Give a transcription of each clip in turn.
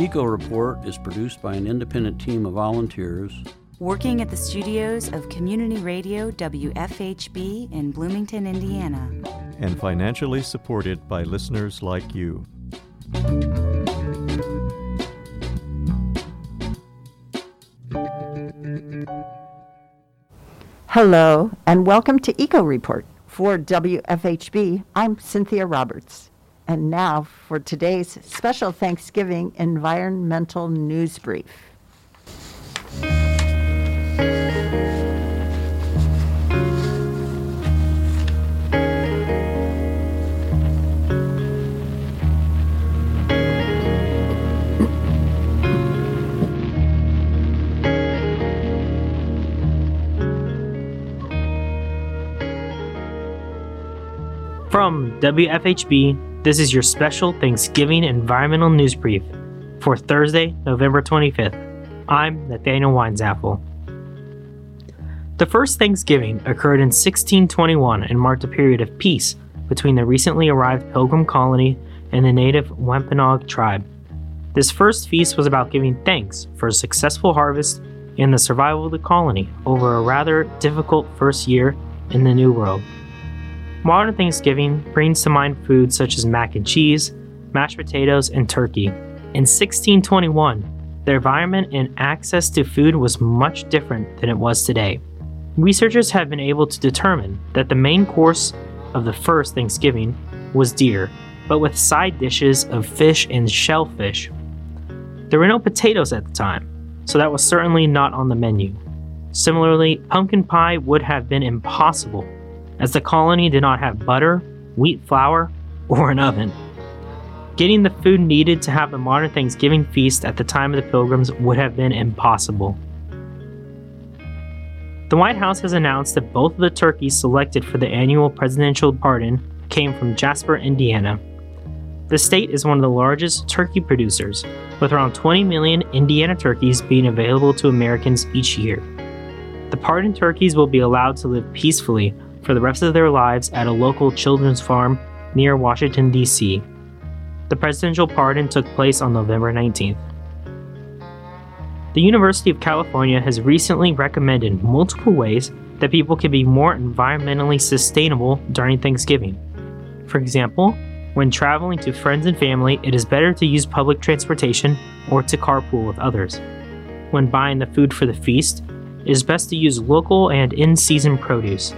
Eco Report is produced by an independent team of volunteers working at the studios of Community Radio WFHB in Bloomington, Indiana, and financially supported by listeners like you. Hello, and welcome to Eco Report. For WFHB, I'm Cynthia Roberts. And now for today's special Thanksgiving environmental news brief. From WFHB this is your special Thanksgiving environmental news brief for Thursday, November 25th. I'm Nathaniel Weinzapfel. The first Thanksgiving occurred in 1621 and marked a period of peace between the recently arrived Pilgrim colony and the native Wampanoag tribe. This first feast was about giving thanks for a successful harvest and the survival of the colony over a rather difficult first year in the New World. Modern Thanksgiving brings to mind foods such as mac and cheese, mashed potatoes, and turkey. In 1621, the environment and access to food was much different than it was today. Researchers have been able to determine that the main course of the first Thanksgiving was deer, but with side dishes of fish and shellfish. There were no potatoes at the time, so that was certainly not on the menu. Similarly, pumpkin pie would have been impossible as the colony did not have butter, wheat flour, or an oven. Getting the food needed to have the modern Thanksgiving feast at the time of the Pilgrims would have been impossible. The White House has announced that both of the turkeys selected for the annual presidential pardon came from Jasper, Indiana. The state is one of the largest turkey producers, with around 20 million Indiana turkeys being available to Americans each year. The pardoned turkeys will be allowed to live peacefully for the rest of their lives at a local children's farm near Washington, D.C. The presidential pardon took place on November 19th. The University of California has recently recommended multiple ways that people can be more environmentally sustainable during Thanksgiving. For example, when traveling to friends and family, it is better to use public transportation or to carpool with others. When buying the food for the feast, it is best to use local and in season produce.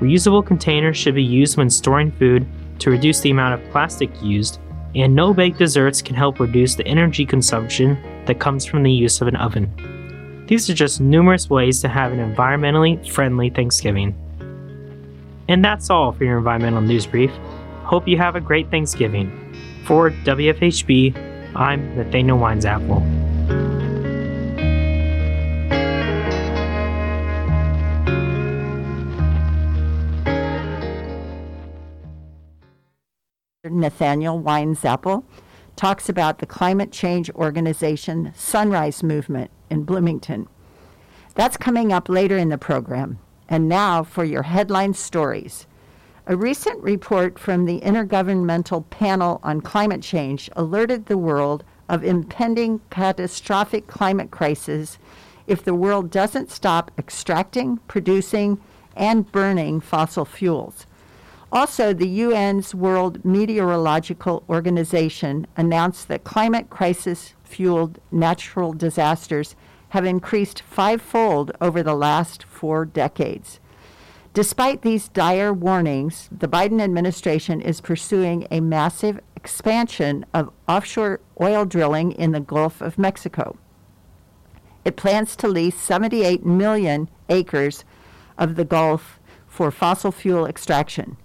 Reusable containers should be used when storing food to reduce the amount of plastic used, and no baked desserts can help reduce the energy consumption that comes from the use of an oven. These are just numerous ways to have an environmentally friendly Thanksgiving. And that's all for your environmental news brief. Hope you have a great Thanksgiving. For WFHB, I'm Nathaniel Weinzapfel. Nathaniel Weinzapfel talks about the climate change organization Sunrise Movement in Bloomington. That's coming up later in the program. And now for your headline stories. A recent report from the Intergovernmental Panel on Climate Change alerted the world of impending catastrophic climate crisis if the world doesn't stop extracting, producing, and burning fossil fuels. Also, the UN's World Meteorological Organization announced that climate crisis fueled natural disasters have increased fivefold over the last four decades. Despite these dire warnings, the Biden administration is pursuing a massive expansion of offshore oil drilling in the Gulf of Mexico. It plans to lease 78 million acres of the Gulf for fossil fuel extraction.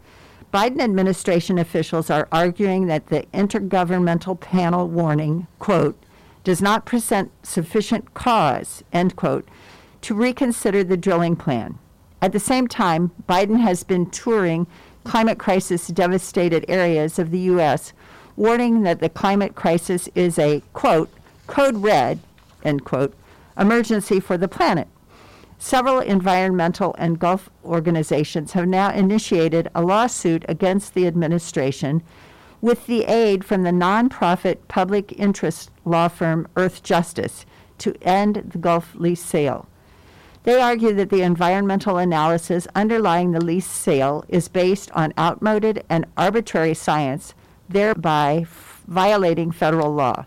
Biden administration officials are arguing that the Intergovernmental Panel warning, quote, does not present sufficient cause, end quote, to reconsider the drilling plan. At the same time, Biden has been touring climate crisis devastated areas of the U.S., warning that the climate crisis is a, quote, code red, end quote, emergency for the planet. Several environmental and Gulf organizations have now initiated a lawsuit against the administration with the aid from the nonprofit public interest law firm Earthjustice to end the Gulf lease sale. They argue that the environmental analysis underlying the lease sale is based on outmoded and arbitrary science, thereby f- violating federal law.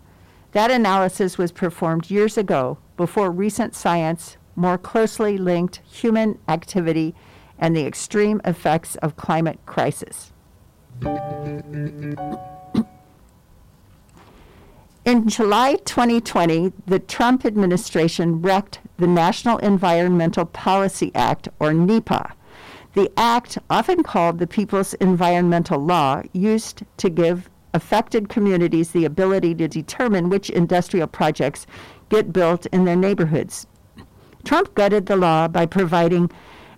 That analysis was performed years ago before recent science more closely linked human activity and the extreme effects of climate crisis. In July 2020, the Trump administration wrecked the National Environmental Policy Act, or NEPA. The act, often called the People's Environmental Law, used to give affected communities the ability to determine which industrial projects get built in their neighborhoods. Trump gutted the law by providing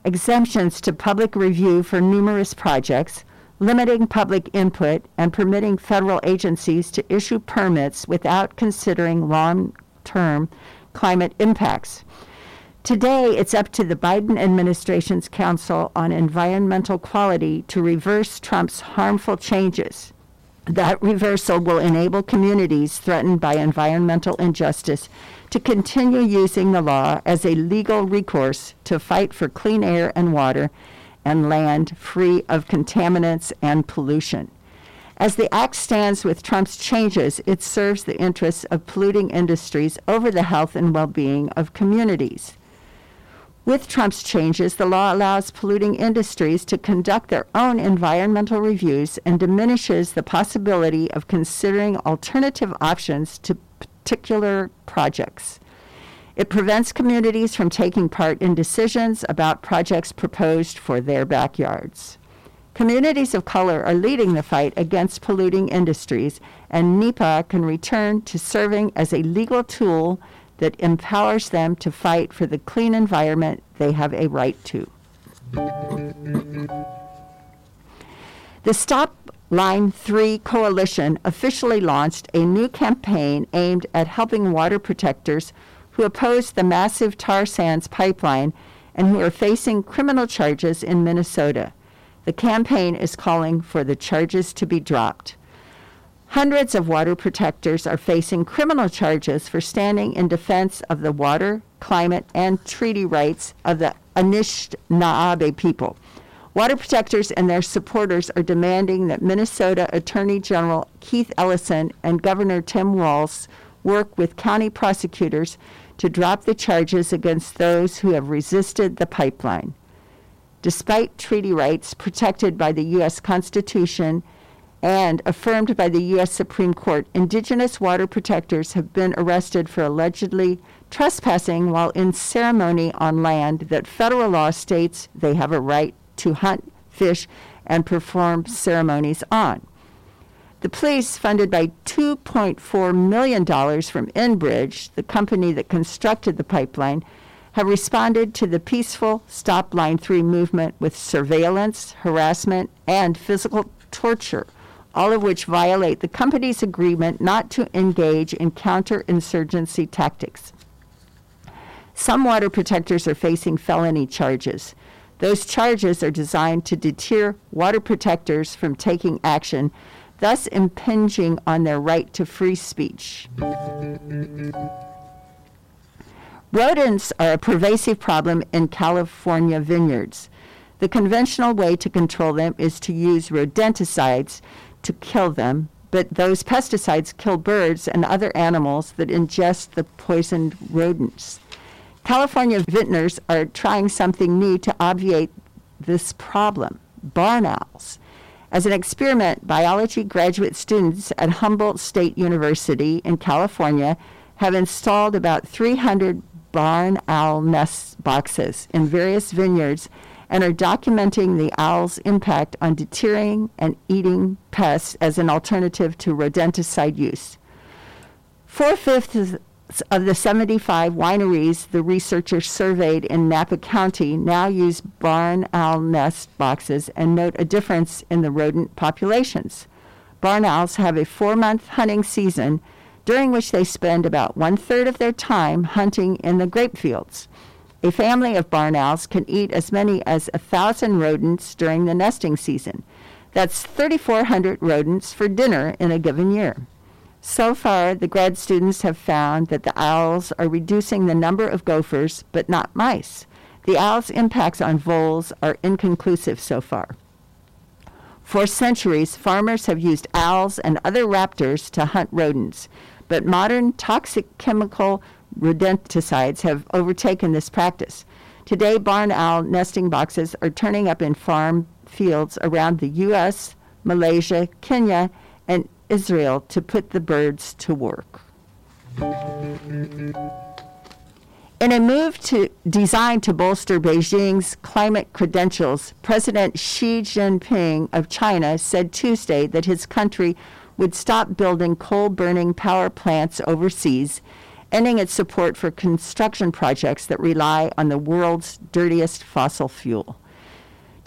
exemptions to public review for numerous projects, limiting public input, and permitting federal agencies to issue permits without considering long term climate impacts. Today, it's up to the Biden administration's Council on Environmental Quality to reverse Trump's harmful changes. That reversal will enable communities threatened by environmental injustice to continue using the law as a legal recourse to fight for clean air and water and land free of contaminants and pollution. As the act stands with Trump's changes, it serves the interests of polluting industries over the health and well being of communities. With Trump's changes, the law allows polluting industries to conduct their own environmental reviews and diminishes the possibility of considering alternative options to particular projects. It prevents communities from taking part in decisions about projects proposed for their backyards. Communities of color are leading the fight against polluting industries, and NEPA can return to serving as a legal tool that empowers them to fight for the clean environment they have a right to. The Stop Line 3 Coalition officially launched a new campaign aimed at helping water protectors who oppose the massive tar sands pipeline and who are facing criminal charges in Minnesota. The campaign is calling for the charges to be dropped. Hundreds of water protectors are facing criminal charges for standing in defense of the water, climate, and treaty rights of the Anishinaabe people. Water protectors and their supporters are demanding that Minnesota Attorney General Keith Ellison and Governor Tim Walz work with county prosecutors to drop the charges against those who have resisted the pipeline. Despite treaty rights protected by the U.S. Constitution and affirmed by the U.S. Supreme Court, indigenous water protectors have been arrested for allegedly trespassing while in ceremony on land that federal law states they have a right to hunt, fish, and perform ceremonies on. The police, funded by $2.4 million from Enbridge, the company that constructed the pipeline, have responded to the peaceful Stop Line 3 movement with surveillance, harassment, and physical torture, all of which violate the company's agreement not to engage in counterinsurgency tactics. Some water protectors are facing felony charges. Those charges are designed to deter water protectors from taking action, thus impinging on their right to free speech. Rodents are a pervasive problem in California vineyards. The conventional way to control them is to use rodenticides to kill them, but those pesticides kill birds and other animals that ingest the poisoned rodents. California vintners are trying something new to obviate this problem barn owls. As an experiment, biology graduate students at Humboldt State University in California have installed about 300 barn owl nest boxes in various vineyards and are documenting the owl's impact on deterring and eating pests as an alternative to rodenticide use. Four fifths of the 75 wineries the researchers surveyed in Napa County now use barn owl nest boxes and note a difference in the rodent populations. Barn owls have a four month hunting season during which they spend about one third of their time hunting in the grape fields. A family of barn owls can eat as many as a thousand rodents during the nesting season. That's 3,400 rodents for dinner in a given year. So far, the grad students have found that the owls are reducing the number of gophers, but not mice. The owls' impacts on voles are inconclusive so far. For centuries, farmers have used owls and other raptors to hunt rodents, but modern toxic chemical rodenticides have overtaken this practice. Today, barn owl nesting boxes are turning up in farm fields around the U.S., Malaysia, Kenya, and Israel to put the birds to work. In a move to, designed to bolster Beijing's climate credentials, President Xi Jinping of China said Tuesday that his country would stop building coal burning power plants overseas, ending its support for construction projects that rely on the world's dirtiest fossil fuel.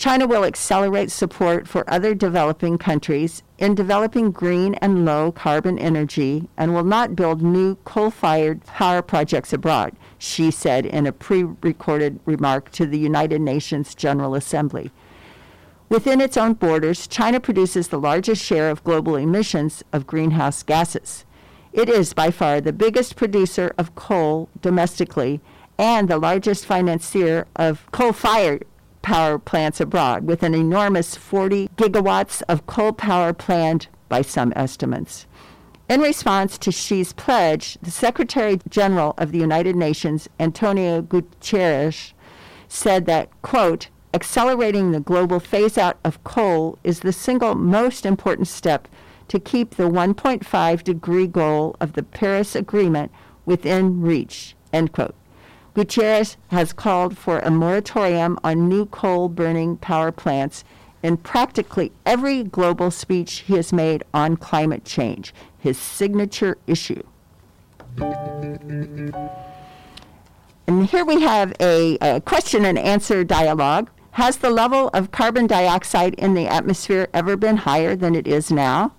China will accelerate support for other developing countries in developing green and low carbon energy and will not build new coal fired power projects abroad, Xi said in a pre recorded remark to the United Nations General Assembly. Within its own borders, China produces the largest share of global emissions of greenhouse gases. It is by far the biggest producer of coal domestically and the largest financier of coal fired power plants abroad, with an enormous 40 gigawatts of coal power planned by some estimates. In response to Xi's pledge, the Secretary General of the United Nations, Antonio Guterres, said that, quote, accelerating the global phase out of coal is the single most important step to keep the 1.5 degree goal of the Paris Agreement within reach, end quote. Guterres has called for a moratorium on new coal burning power plants in practically every global speech he has made on climate change, his signature issue. And here we have a, a, question and answer dialogue. Has the level of carbon dioxide in the atmosphere ever been higher than it is now?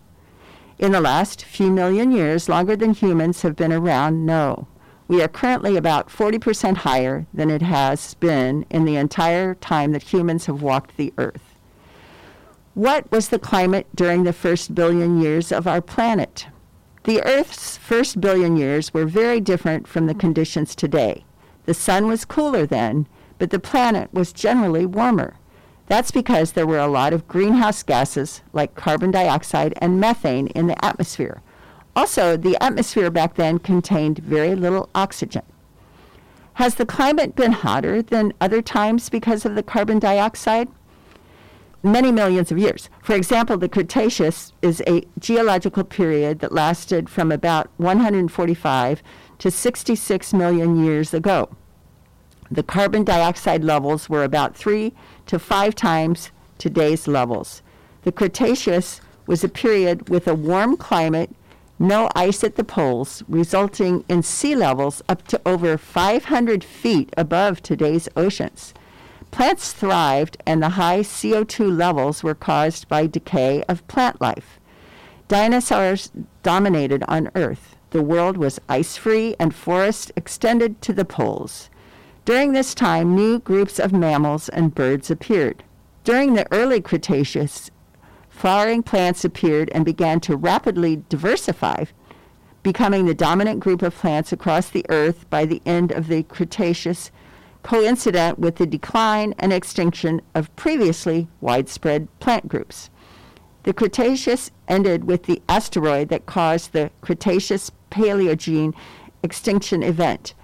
In the last few million years, longer than humans have been around, no. We are currently about 40% higher than it has been in the entire time that humans have walked the earth. What was the climate during the first billion years of our planet? The Earth's first billion years were very different from the conditions today. The sun was cooler then, but the planet was generally warmer. That's because there were a lot of greenhouse gases like carbon dioxide and methane in the atmosphere also, the atmosphere back then contained very little oxygen. Has the climate been hotter than other times because of the carbon dioxide? Many millions of years. For example, the Cretaceous is a geological period that lasted from about 145 to 66 million years ago. The carbon dioxide levels were about three to five times today's levels. The Cretaceous was a period with a warm climate no ice at the poles, resulting in sea levels up to over 500 feet above today's oceans. Plants thrived, and the high CO2 levels were caused by decay of plant life. Dinosaurs dominated on Earth. The world was ice free, and forests extended to the poles. During this time, new groups of mammals and birds appeared. During the early Cretaceous, flowering plants appeared and began to rapidly diversify, becoming the dominant group of plants across the earth by the end of the Cretaceous, coincident with the decline and extinction of previously widespread plant groups. The Cretaceous ended with the asteroid that caused the Cretaceous Paleogene extinction event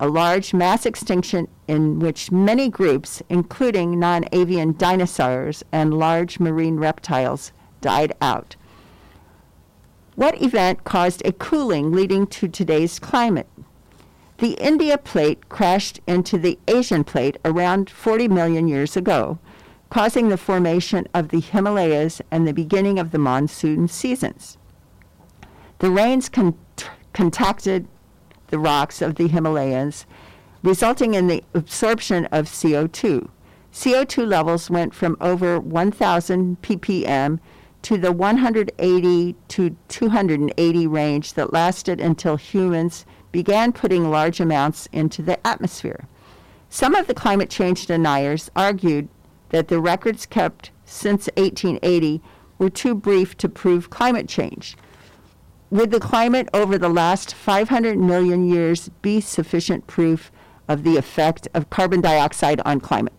a large mass extinction in which many groups, including non avian dinosaurs and large marine reptiles, died out. What event caused a cooling leading to today's climate? The India plate crashed into the Asian plate around 40 million years ago, causing the formation of the Himalayas and the beginning of the monsoon seasons. The rains con- contacted the rocks of the Himalayas, resulting in the absorption of CO2. CO2 levels went from over 1,000 ppm to the 180 to 280 range that lasted until humans began putting large amounts into the atmosphere. Some of the climate change deniers argued that the records kept since 1880 were too brief to prove climate change. Would the climate over the last 500 million years be sufficient proof of the effect of carbon dioxide on climate?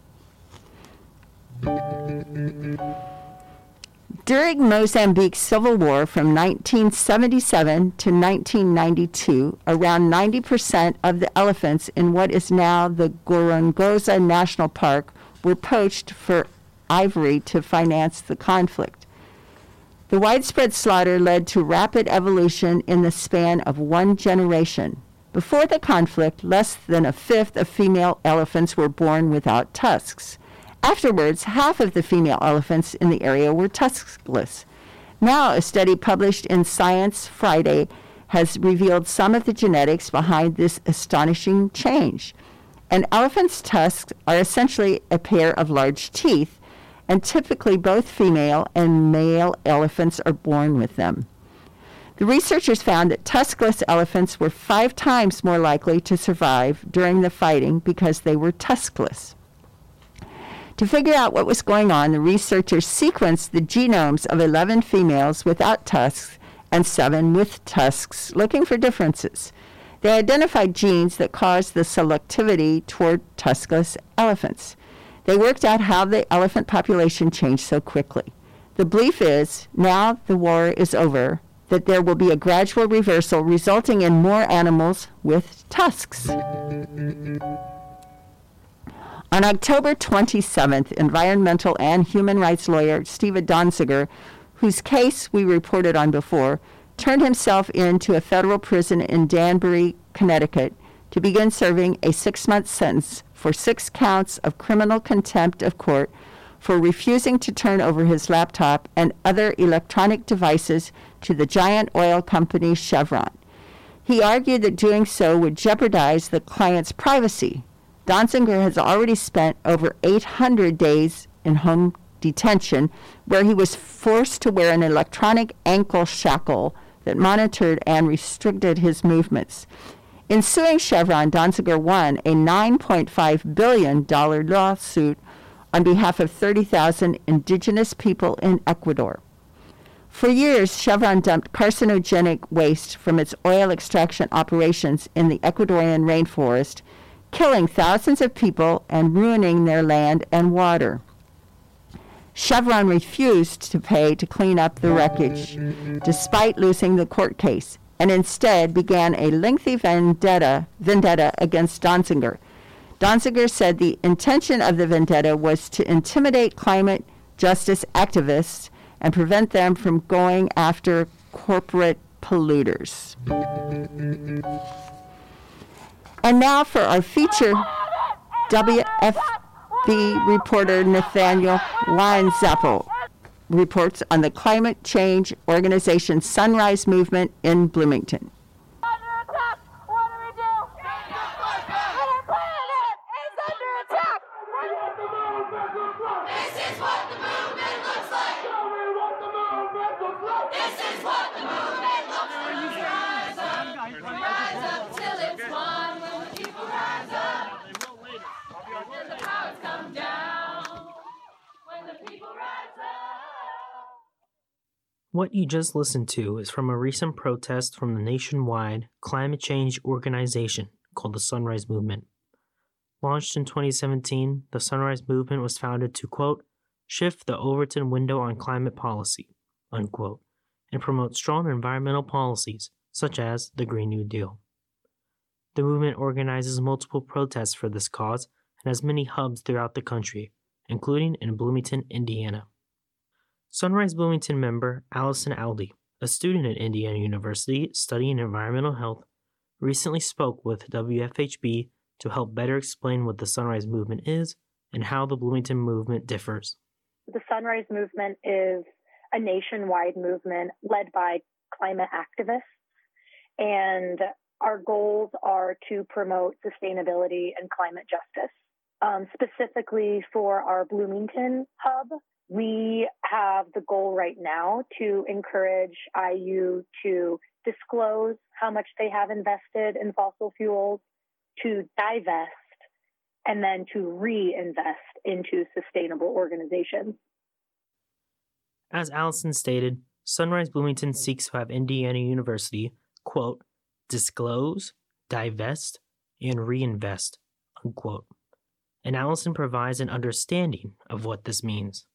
During Mozambique's civil war from 1977 to 1992, around 90% of the elephants in what is now the Gorongosa National Park were poached for ivory to finance the conflict. The widespread slaughter led to rapid evolution in the span of one generation. Before the conflict, less than a fifth of female elephants were born without tusks. Afterwards, half of the female elephants in the area were tuskless. Now, a study published in Science Friday has revealed some of the genetics behind this astonishing change. An elephant's tusks are essentially a pair of large teeth, and typically both female and male elephants are born with them. The researchers found that tuskless elephants were five times more likely to survive during the fighting because they were tuskless. To figure out what was going on, the researchers sequenced the genomes of 11 females without tusks and seven with tusks, looking for differences. They identified genes that caused the selectivity toward tuskless elephants. They worked out how the elephant population changed so quickly. The belief is now the war is over, that there will be a gradual reversal resulting in more animals with tusks. On October 27th, environmental and human rights lawyer Steve Donziger, whose case we reported on before, turned himself in to a federal prison in Danbury, Connecticut, to begin serving a six month sentence for six counts of criminal contempt of court for refusing to turn over his laptop and other electronic devices to the giant oil company Chevron. He argued that doing so would jeopardize the client's privacy Donziger has already spent over 800 days in home detention, where he was forced to wear an electronic ankle shackle that monitored and restricted his movements. In suing Chevron, Donziger won a $9.5 billion lawsuit on behalf of 30,000 indigenous people in Ecuador. For years, Chevron dumped carcinogenic waste from its oil extraction operations in the Ecuadorian rainforest killing thousands of people and ruining their land and water. Chevron refused to pay to clean up the wreckage, despite losing the court case, and instead began a lengthy vendetta, vendetta against Donziger. Donziger said the intention of the vendetta was to intimidate climate justice activists and prevent them from going after corporate polluters. And now for our feature, WFB reporter Nathaniel Weinzapfel reports on the climate change organization Sunrise Movement in Bloomington. What you just listened to is from a recent protest from the nationwide climate change organization called the Sunrise Movement. Launched in 2017, the Sunrise Movement was founded to, quote, shift the Overton window on climate policy, unquote, and promote strong environmental policies, such as the Green New Deal. The movement organizes multiple protests for this cause and has many hubs throughout the country, including in Bloomington, Indiana. Sunrise Bloomington member Allison Aldi, a student at Indiana University studying environmental health, recently spoke with WFHB to help better explain what the Sunrise Movement is and how the Bloomington movement differs. The Sunrise Movement is a nationwide movement led by climate activists. and our goals are to promote sustainability and climate justice. Um, specifically for our Bloomington hub, we have the goal right now to encourage IU to disclose how much they have invested in fossil fuels, to divest, and then to reinvest into sustainable organizations. As Allison stated, Sunrise Bloomington seeks to have Indiana University, quote, disclose, divest, and reinvest, unquote. And Allison provides an understanding of what this means.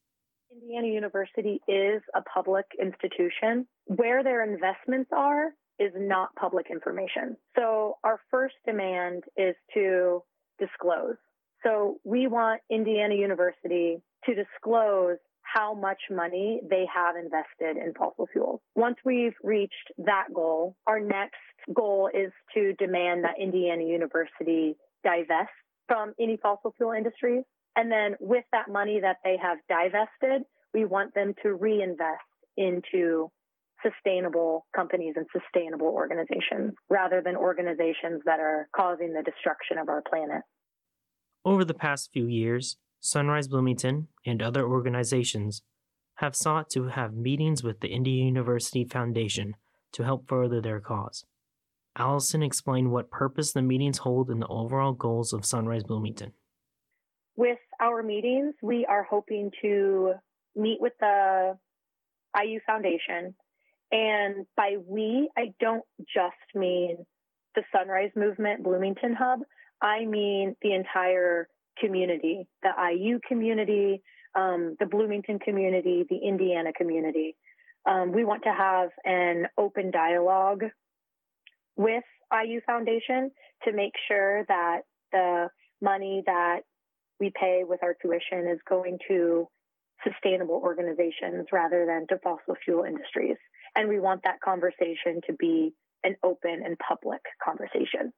Indiana University is a public institution. Where their investments are is not public information. So our first demand is to disclose. So we want Indiana University to disclose how much money they have invested in fossil fuels. Once we've reached that goal, our next goal is to demand that Indiana University divest from any fossil fuel industries. And then with that money that they have divested, we want them to reinvest into sustainable companies and sustainable organizations rather than organizations that are causing the destruction of our planet. Over the past few years, Sunrise Bloomington and other organizations have sought to have meetings with the Indiana University Foundation to help further their cause. Allison explained what purpose the meetings hold and the overall goals of Sunrise Bloomington. With our meetings, we are hoping to meet with the IU Foundation. And by we, I don't just mean the Sunrise Movement Bloomington Hub, I mean the entire community, the IU community, um, the Bloomington community, the Indiana community. Um, we want to have an open dialogue with IU Foundation to make sure that the money that we pay with our tuition is going to sustainable organizations rather than to fossil fuel industries. And we want that conversation to be an open and public conversation.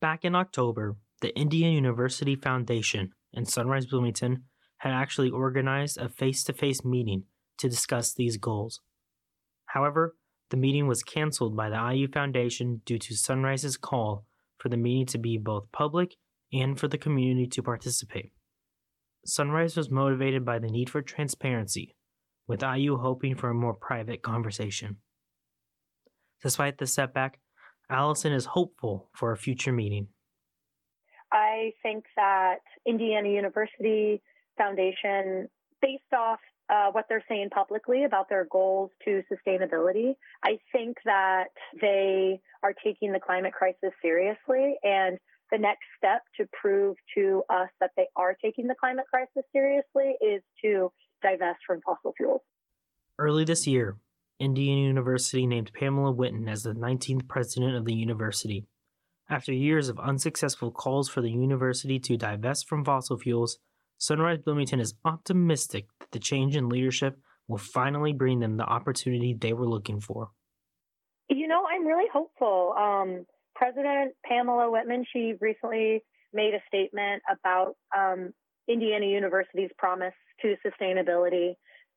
Back in October, the Indiana University Foundation and Sunrise Bloomington had actually organized a face to face meeting to discuss these goals. However, the meeting was canceled by the IU Foundation due to Sunrise's call for the meeting to be both public and for the community to participate. Sunrise was motivated by the need for transparency, with IU hoping for a more private conversation. Despite the setback, Allison is hopeful for a future meeting. I think that Indiana University Foundation, based off uh, what they're saying publicly about their goals to sustainability, I think that they are taking the climate crisis seriously. And the next step to prove to us that they are taking the climate crisis seriously is to divest from fossil fuels. Early this year, Indiana University named Pamela Whitten as the 19th president of the university. After years of unsuccessful calls for the university to divest from fossil fuels, Sunrise Bloomington is optimistic that the change in leadership will finally bring them the opportunity they were looking for. You know, I'm really hopeful. Um, President Pamela Whitten, she recently made a statement about um, Indiana University's promise to sustainability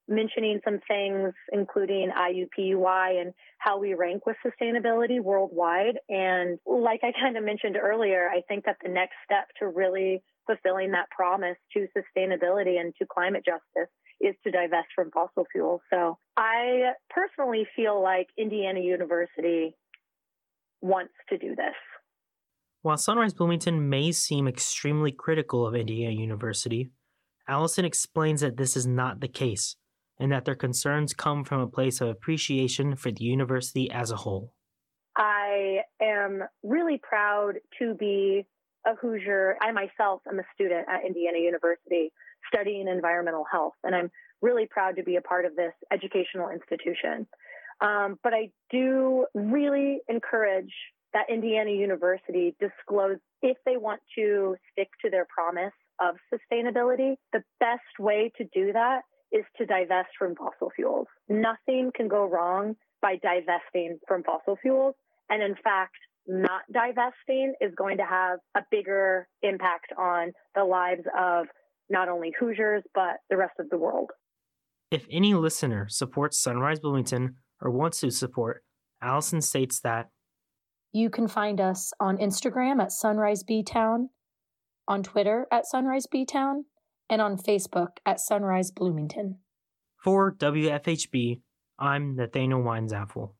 mentioning some things, including IUPUI and how we rank with sustainability worldwide. And like I kind of mentioned earlier, I think that the next step to really fulfilling that promise to sustainability and to climate justice is to divest from fossil fuels. So I personally feel like Indiana University wants to do this. While Sunrise Bloomington may seem extremely critical of Indiana University, Allison explains that this is not the case and that their concerns come from a place of appreciation for the university as a whole. I am really proud to be a Hoosier. I myself am a student at Indiana University studying environmental health, and I'm really proud to be a part of this educational institution. Um, but I do really encourage that Indiana University disclose if they want to stick to their promise of sustainability. The best way to do that is to divest from fossil fuels. Nothing can go wrong by divesting from fossil fuels. And in fact, not divesting is going to have a bigger impact on the lives of not only Hoosiers, but the rest of the world. If any listener supports Sunrise Bloomington or wants to support, Allison states that You can find us on Instagram at Sunrise B Town, on Twitter at Sunrise B Town, and on Facebook at Sunrise Bloomington. for WFHB, I'm Nathaniel Weinzapfel.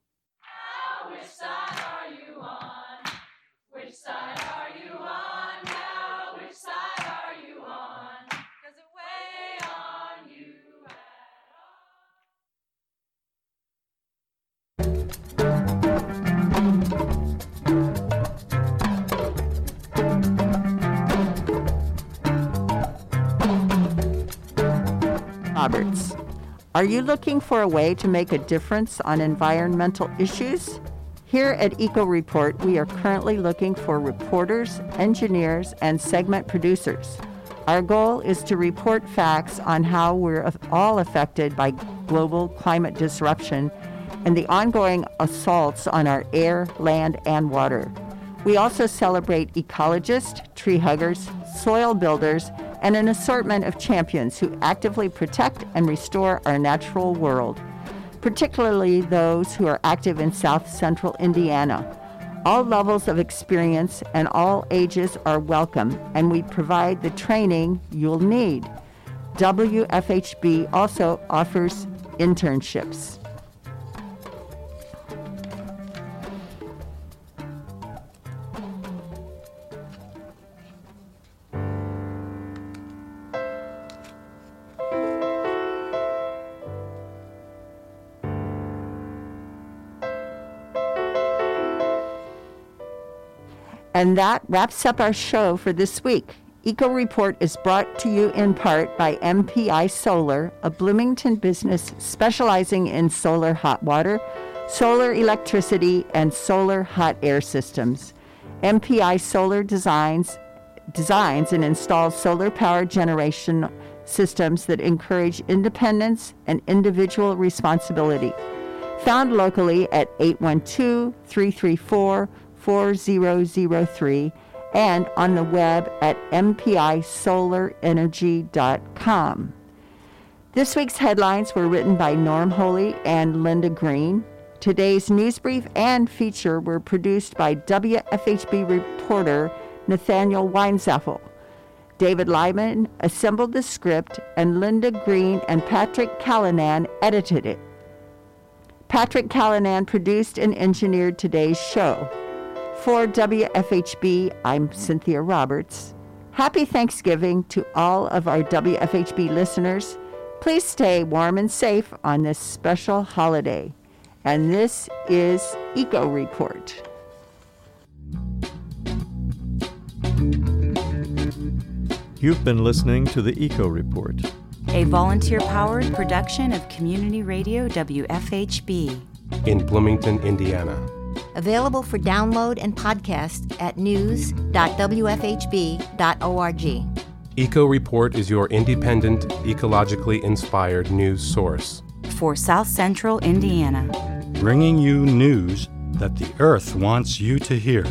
Are you looking for a way to make a difference on environmental issues? Here at Eco Report, we are currently looking for reporters, engineers, and segment producers. Our goal is to report facts on how we're all affected by global climate disruption and the ongoing assaults on our air, land, and water. We also celebrate ecologists, tree huggers, soil builders, and an assortment of champions who actively protect and restore our natural world, particularly those who are active in south central Indiana. All levels of experience and all ages are welcome, and we provide the training you'll need. WFHB also offers internships. And that wraps up our show for this week. Eco Report is brought to you in part by MPI Solar, a Bloomington business specializing in solar hot water, solar electricity, and solar hot air systems. MPI Solar designs designs and installs solar power generation systems that encourage independence and individual responsibility. Found locally at 812 334 4003 and on the web at mpisolarenergy.com. This week's headlines were written by Norm Holy and Linda Greene. Today's news brief and feature were produced by WFHB reporter Nathaniel Weinzapfel. David Lyman assembled the script, and Linda Greene and Patrick Callanan edited it. Patrick Callanan produced and engineered today's show. For WFHB, I'm Cynthia Roberts. Happy Thanksgiving to all of our WFHB listeners. Please stay warm and safe on this special holiday. And this is Eco Report. You've been listening to the Eco Report. A volunteer powered production of Community Radio WFHB. in Bloomington, Indiana. Available for download and podcast at news.wfhb.org. Eco Report is your independent, ecologically inspired news source. For South Central Indiana. bringing you news that the Earth wants you to hear.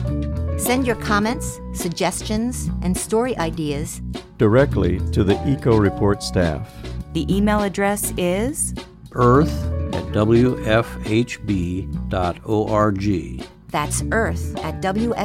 Send your comments, suggestions, and story ideas Directly to the Eco Report staff. The email address is Earth at wfhb.org. That's earth at wfhb.org.